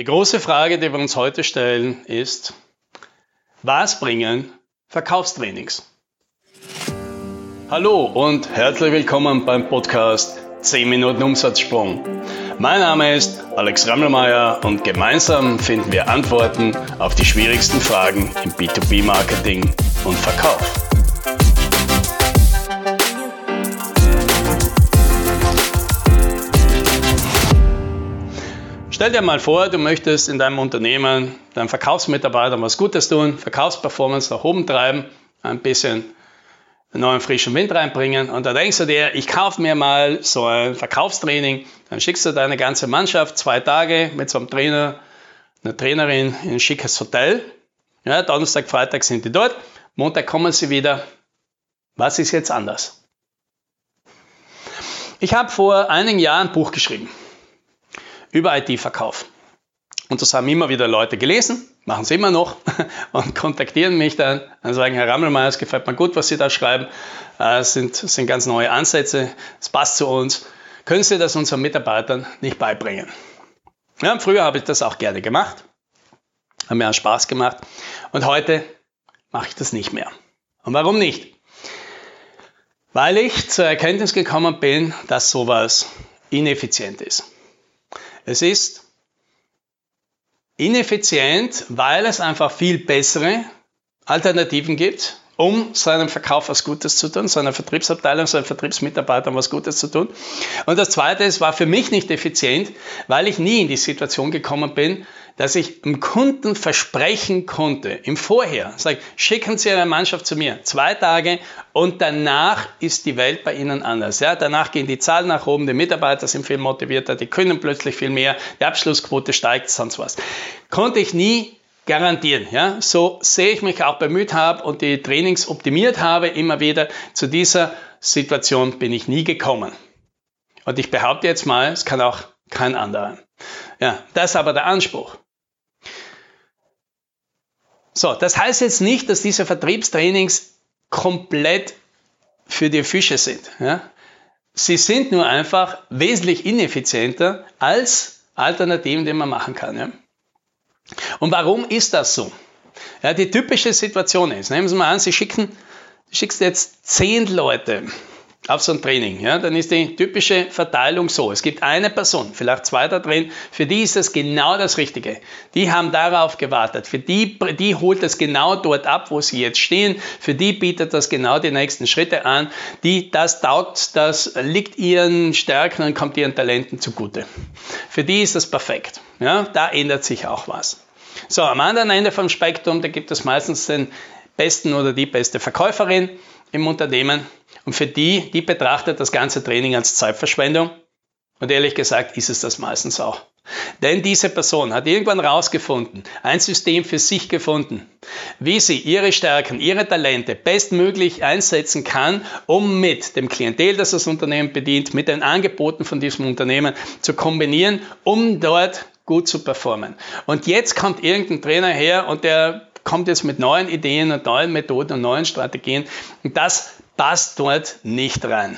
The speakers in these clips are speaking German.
Die große Frage, die wir uns heute stellen, ist, was bringen Verkaufstrainings? Hallo und herzlich willkommen beim Podcast 10 Minuten Umsatzsprung. Mein Name ist Alex Rammelmeier und gemeinsam finden wir Antworten auf die schwierigsten Fragen im B2B-Marketing und Verkauf. Stell dir mal vor, du möchtest in deinem Unternehmen deinen Verkaufsmitarbeitern was Gutes tun, Verkaufsperformance nach oben treiben, ein bisschen neuen frischen Wind reinbringen und da denkst du dir, ich kaufe mir mal so ein Verkaufstraining, dann schickst du deine ganze Mannschaft zwei Tage mit so einem Trainer, einer Trainerin in ein schickes Hotel. Ja, Donnerstag, Freitag sind die dort, Montag kommen sie wieder. Was ist jetzt anders? Ich habe vor einigen Jahren ein Buch geschrieben über IT-Verkauf. Und das haben immer wieder Leute gelesen, machen sie immer noch und kontaktieren mich dann und sagen, Herr Rammelmeier, es gefällt mir gut, was Sie da schreiben. Äh, es sind, sind ganz neue Ansätze, es passt zu uns. Können Sie das unseren Mitarbeitern nicht beibringen? Ja, früher habe ich das auch gerne gemacht, hat mir auch Spaß gemacht und heute mache ich das nicht mehr. Und warum nicht? Weil ich zur Erkenntnis gekommen bin, dass sowas ineffizient ist. Es ist ineffizient, weil es einfach viel bessere Alternativen gibt, um seinem Verkauf was Gutes zu tun, seiner Vertriebsabteilung, seinen Vertriebsmitarbeitern was Gutes zu tun. Und das Zweite, es war für mich nicht effizient, weil ich nie in die Situation gekommen bin, dass ich dem Kunden versprechen konnte, im Vorher, sag, schicken Sie eine Mannschaft zu mir, zwei Tage und danach ist die Welt bei Ihnen anders. Ja, danach gehen die Zahlen nach oben, die Mitarbeiter sind viel motivierter, die können plötzlich viel mehr, die Abschlussquote steigt, sonst was. Konnte ich nie garantieren. Ja? So sehe ich mich auch bemüht habe und die Trainings optimiert habe, immer wieder zu dieser Situation bin ich nie gekommen. Und ich behaupte jetzt mal, es kann auch kein anderer. Ja, das ist aber der Anspruch. So, das heißt jetzt nicht, dass diese Vertriebstrainings komplett für die Fische sind. Ja? Sie sind nur einfach wesentlich ineffizienter als Alternativen, die man machen kann. Ja? Und warum ist das so? Ja, die typische Situation ist, nehmen Sie mal an, Sie schicken, schickst jetzt zehn Leute auf so ein Training, ja, dann ist die typische Verteilung so. Es gibt eine Person, vielleicht zwei da drin, für die ist das genau das Richtige. Die haben darauf gewartet. Für die, die holt das genau dort ab, wo sie jetzt stehen. Für die bietet das genau die nächsten Schritte an. Die, das taugt, das liegt ihren Stärken und kommt ihren Talenten zugute. Für die ist das perfekt. Ja, da ändert sich auch was. So, am anderen Ende vom Spektrum, da gibt es meistens den besten oder die beste Verkäuferin im Unternehmen. Und für die, die betrachtet das ganze Training als Zeitverschwendung. Und ehrlich gesagt ist es das meistens auch. Denn diese Person hat irgendwann herausgefunden, ein System für sich gefunden, wie sie ihre Stärken, ihre Talente bestmöglich einsetzen kann, um mit dem Klientel, das das Unternehmen bedient, mit den Angeboten von diesem Unternehmen zu kombinieren, um dort gut zu performen. Und jetzt kommt irgendein Trainer her und der kommt jetzt mit neuen Ideen und neuen Methoden und neuen Strategien. Und das passt dort nicht rein.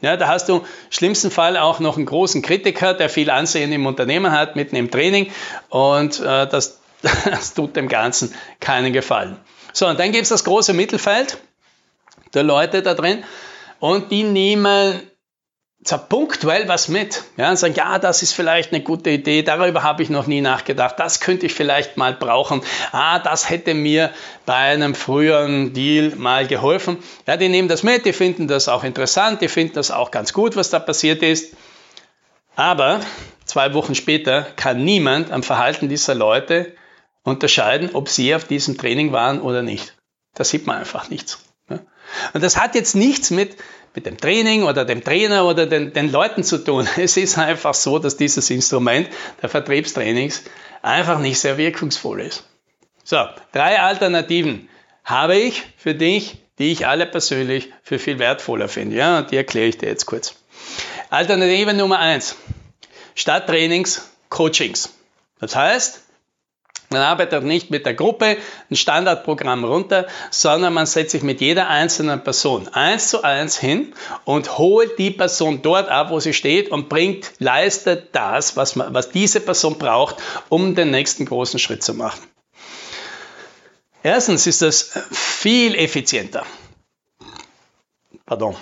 Ja, da hast du im schlimmsten Fall auch noch einen großen Kritiker, der viel Ansehen im Unternehmen hat, mitten im Training und äh, das, das tut dem Ganzen keinen Gefallen. So, und dann gibt es das große Mittelfeld der Leute da drin und die nehmen zwar punktuell was mit, ja, und sagen, ja, das ist vielleicht eine gute Idee, darüber habe ich noch nie nachgedacht, das könnte ich vielleicht mal brauchen, ah, das hätte mir bei einem früheren Deal mal geholfen. Ja, die nehmen das mit, die finden das auch interessant, die finden das auch ganz gut, was da passiert ist. Aber zwei Wochen später kann niemand am Verhalten dieser Leute unterscheiden, ob sie auf diesem Training waren oder nicht. Da sieht man einfach nichts. Und das hat jetzt nichts mit mit dem Training oder dem Trainer oder den, den Leuten zu tun. Es ist einfach so, dass dieses Instrument der Vertriebstrainings einfach nicht sehr wirkungsvoll ist. So, drei Alternativen habe ich für dich, die ich alle persönlich für viel wertvoller finde. Ja, und die erkläre ich dir jetzt kurz. Alternative Nummer eins: Statt Trainings, Coachings. Das heißt, Man arbeitet nicht mit der Gruppe ein Standardprogramm runter, sondern man setzt sich mit jeder einzelnen Person eins zu eins hin und holt die Person dort ab, wo sie steht und bringt, leistet das, was, man, was diese Person braucht, um den nächsten großen Schritt zu machen. Erstens ist das viel effizienter. Pardon.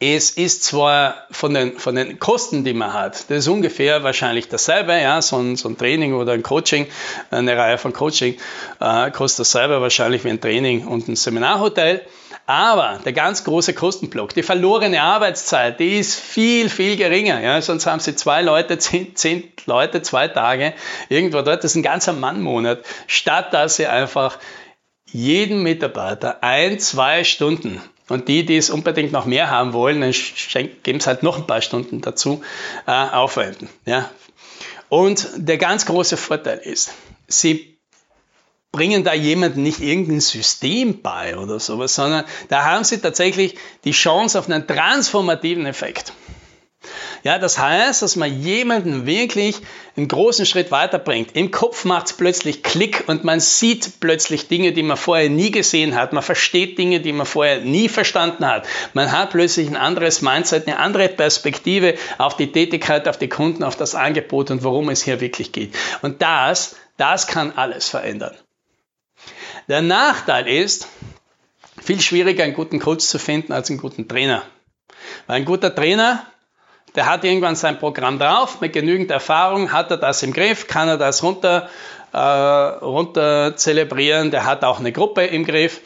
Es ist zwar von den, von den Kosten, die man hat, das ist ungefähr wahrscheinlich dasselbe, ja, so ein, so ein Training oder ein Coaching, eine Reihe von Coaching äh, kostet dasselbe wahrscheinlich wie ein Training und ein Seminarhotel. Aber der ganz große Kostenblock, die verlorene Arbeitszeit, die ist viel, viel geringer. Ja, sonst haben sie zwei Leute, zehn, zehn Leute, zwei Tage irgendwo dort, das ist ein ganzer Mannmonat, statt dass sie einfach jeden Mitarbeiter ein, zwei Stunden und die, die es unbedingt noch mehr haben wollen, dann geben es halt noch ein paar Stunden dazu, äh, aufwenden. Ja. Und der ganz große Vorteil ist, sie bringen da jemanden nicht irgendein System bei oder sowas, sondern da haben sie tatsächlich die Chance auf einen transformativen Effekt. Ja, das heißt, dass man jemanden wirklich einen großen Schritt weiterbringt. Im Kopf macht es plötzlich Klick und man sieht plötzlich Dinge, die man vorher nie gesehen hat. Man versteht Dinge, die man vorher nie verstanden hat. Man hat plötzlich ein anderes Mindset, eine andere Perspektive auf die Tätigkeit, auf die Kunden, auf das Angebot und worum es hier wirklich geht. Und das, das kann alles verändern. Der Nachteil ist, viel schwieriger einen guten Coach zu finden als einen guten Trainer. Weil ein guter Trainer der hat irgendwann sein Programm drauf, mit genügend Erfahrung hat er das im Griff, kann er das runter, äh, runter zelebrieren, der hat auch eine Gruppe im Griff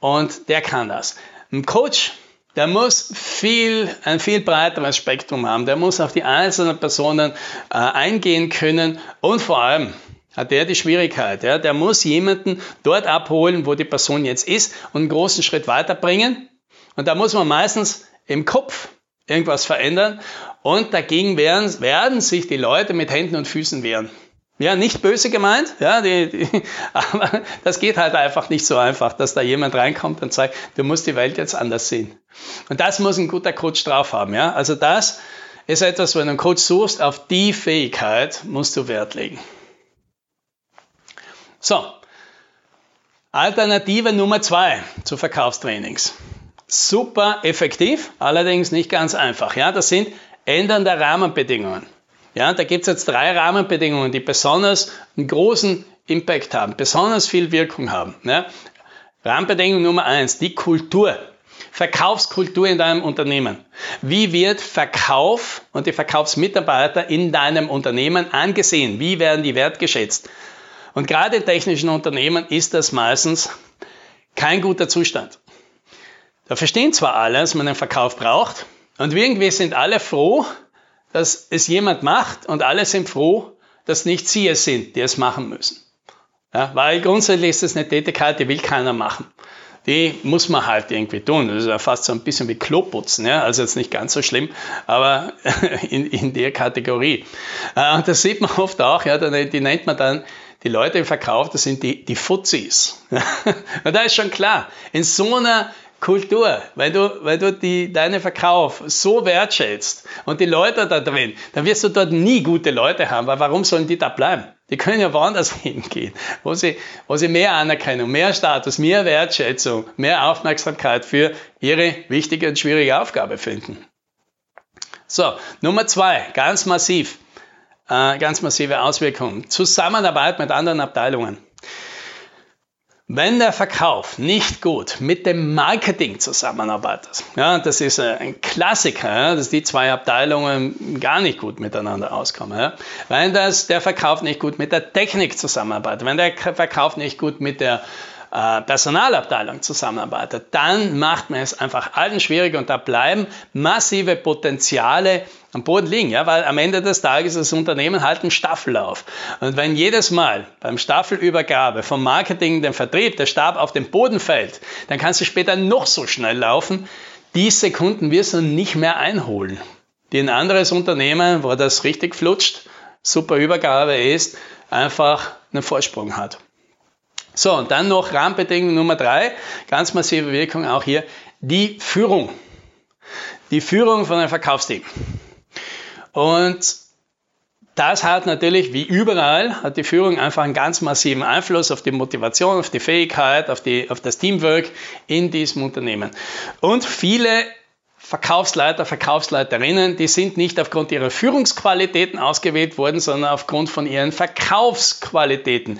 und der kann das. Ein Coach, der muss viel, ein viel breiteres Spektrum haben, der muss auf die einzelnen Personen äh, eingehen können und vor allem, hat der die Schwierigkeit. Ja? Der muss jemanden dort abholen, wo die Person jetzt ist und einen großen Schritt weiterbringen. Und da muss man meistens im Kopf irgendwas verändern. Und dagegen werden, werden sich die Leute mit Händen und Füßen wehren. Ja, nicht böse gemeint, ja, die, die, aber das geht halt einfach nicht so einfach, dass da jemand reinkommt und sagt, du musst die Welt jetzt anders sehen. Und das muss ein guter Coach drauf haben, ja. Also das ist etwas, wenn du einen Coach suchst, auf die Fähigkeit musst du Wert legen. So. Alternative Nummer zwei zu Verkaufstrainings super effektiv, allerdings nicht ganz einfach. Ja, das sind Ändern der Rahmenbedingungen. Ja, da gibt es jetzt drei Rahmenbedingungen, die besonders einen großen Impact haben, besonders viel Wirkung haben. Ja. Rahmenbedingung Nummer eins, die Kultur. Verkaufskultur in deinem Unternehmen. Wie wird Verkauf und die Verkaufsmitarbeiter in deinem Unternehmen angesehen? Wie werden die wertgeschätzt? Und gerade in technischen Unternehmen ist das meistens kein guter Zustand. Da verstehen zwar alle, dass man einen Verkauf braucht und irgendwie sind alle froh, dass es jemand macht und alle sind froh, dass nicht sie es sind, die es machen müssen. Ja, weil grundsätzlich ist das eine Tätigkeit, die will keiner machen. Die muss man halt irgendwie tun. Das ist ja fast so ein bisschen wie Kloputzen. Ja? Also jetzt nicht ganz so schlimm, aber in, in der Kategorie. Äh, und das sieht man oft auch, ja, die nennt man dann die Leute im Verkauf, das sind die, die Fuzis. Und da ist schon klar, in so einer Kultur, weil du, weil du die, deinen Verkauf so wertschätzt und die Leute da drin, dann wirst du dort nie gute Leute haben, weil warum sollen die da bleiben? Die können ja woanders hingehen, wo sie, wo sie mehr Anerkennung, mehr Status, mehr Wertschätzung, mehr Aufmerksamkeit für ihre wichtige und schwierige Aufgabe finden. So, Nummer zwei, ganz massiv, äh, ganz massive Auswirkungen. Zusammenarbeit mit anderen Abteilungen. Wenn der Verkauf nicht gut mit dem Marketing zusammenarbeitet, ja, das ist ein Klassiker, ja, dass die zwei Abteilungen gar nicht gut miteinander auskommen. Ja. Wenn das, der Verkauf nicht gut mit der Technik zusammenarbeitet, wenn der Verkauf nicht gut mit der äh, Personalabteilung zusammenarbeitet, dann macht man es einfach allen schwierig und da bleiben massive Potenziale am Boden liegen, ja, weil am Ende des Tages das Unternehmen halt ein Staffellauf. Und wenn jedes Mal beim Staffelübergabe vom Marketing, dem Vertrieb, der Stab auf den Boden fällt, dann kannst du später noch so schnell laufen. Die Sekunden wirst du nicht mehr einholen. Die ein anderes Unternehmen, wo das richtig flutscht, super Übergabe ist, einfach einen Vorsprung hat. So, und dann noch Rahmenbedingung Nummer drei, ganz massive Wirkung auch hier, die Führung. Die Führung von einem Verkaufsteam. Und das hat natürlich, wie überall, hat die Führung einfach einen ganz massiven Einfluss auf die Motivation, auf die Fähigkeit, auf, die, auf das Teamwork in diesem Unternehmen. Und viele Verkaufsleiter, Verkaufsleiterinnen, die sind nicht aufgrund ihrer Führungsqualitäten ausgewählt worden, sondern aufgrund von ihren Verkaufsqualitäten.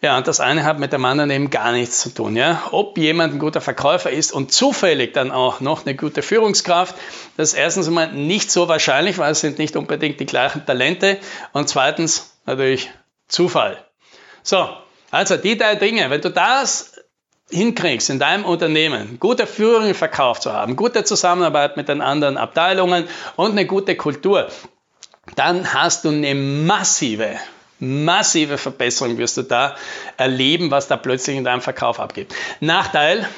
Ja, und das eine hat mit dem anderen eben gar nichts zu tun. Ja? Ob jemand ein guter Verkäufer ist und zufällig dann auch noch eine gute Führungskraft, das ist erstens einmal nicht so wahrscheinlich, weil es sind nicht unbedingt die gleichen Talente. Und zweitens natürlich Zufall. So, also die drei Dinge, wenn du das hinkriegst, in deinem Unternehmen gute Führung im Verkauf zu haben, gute Zusammenarbeit mit den anderen Abteilungen und eine gute Kultur, dann hast du eine massive massive Verbesserung wirst du da erleben, was da plötzlich in deinem Verkauf abgeht. Nachteil,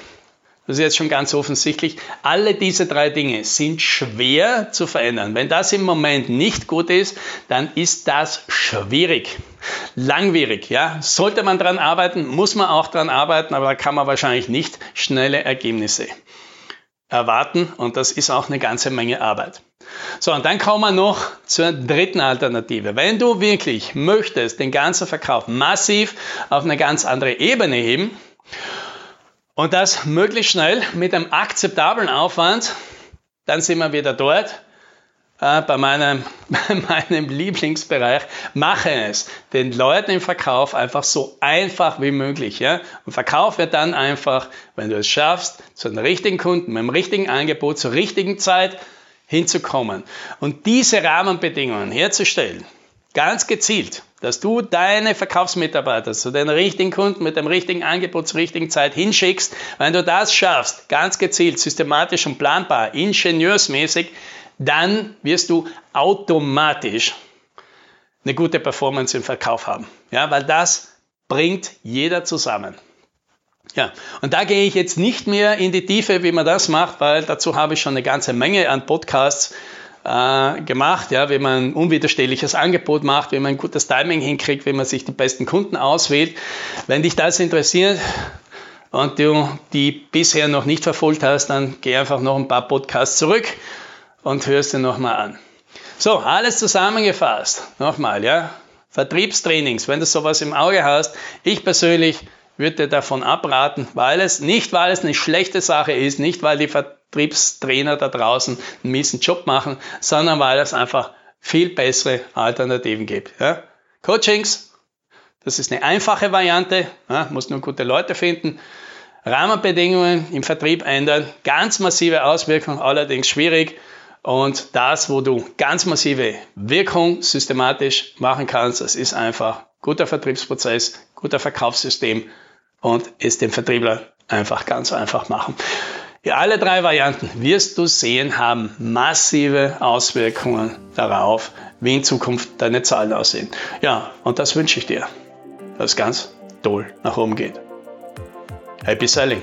das ist jetzt schon ganz offensichtlich, alle diese drei Dinge sind schwer zu verändern. Wenn das im Moment nicht gut ist, dann ist das schwierig. Langwierig, ja. Sollte man dran arbeiten, muss man auch dran arbeiten, aber da kann man wahrscheinlich nicht schnelle Ergebnisse erwarten und das ist auch eine ganze Menge Arbeit. So, und dann kommen wir noch zur dritten Alternative. Wenn du wirklich möchtest, den ganzen Verkauf massiv auf eine ganz andere Ebene heben und das möglichst schnell mit einem akzeptablen Aufwand, dann sind wir wieder dort äh, bei, meinem, bei meinem Lieblingsbereich. Mache es den Leuten im Verkauf einfach so einfach wie möglich. Ja? Und Verkauf wird dann einfach, wenn du es schaffst, zu den richtigen Kunden, mit dem richtigen Angebot, zur richtigen Zeit, hinzukommen. Und diese Rahmenbedingungen herzustellen, ganz gezielt, dass du deine Verkaufsmitarbeiter zu den richtigen Kunden mit dem richtigen Angebot zur richtigen Zeit hinschickst, wenn du das schaffst, ganz gezielt, systematisch und planbar, ingenieursmäßig, dann wirst du automatisch eine gute Performance im Verkauf haben. Ja, weil das bringt jeder zusammen. Ja, und da gehe ich jetzt nicht mehr in die Tiefe, wie man das macht, weil dazu habe ich schon eine ganze Menge an Podcasts äh, gemacht, ja, wie man ein unwiderstehliches Angebot macht, wie man ein gutes Timing hinkriegt, wie man sich die besten Kunden auswählt. Wenn dich das interessiert und du die bisher noch nicht verfolgt hast, dann geh einfach noch ein paar Podcasts zurück und hörst dir nochmal an. So, alles zusammengefasst. Nochmal, ja. Vertriebstrainings, wenn du sowas im Auge hast. Ich persönlich würde davon abraten, weil es nicht, weil es eine schlechte Sache ist, nicht weil die Vertriebstrainer da draußen einen miesen Job machen, sondern weil es einfach viel bessere Alternativen gibt. Ja? Coachings, das ist eine einfache Variante, ja, muss nur gute Leute finden. Rahmenbedingungen im Vertrieb ändern, ganz massive Auswirkungen, allerdings schwierig. Und das, wo du ganz massive Wirkung systematisch machen kannst, das ist einfach guter Vertriebsprozess, guter Verkaufssystem und es dem Vertriebler einfach ganz einfach machen. Ja, alle drei Varianten wirst du sehen, haben massive Auswirkungen darauf, wie in Zukunft deine Zahlen aussehen. Ja, und das wünsche ich dir, dass es ganz toll nach oben geht. Happy Selling!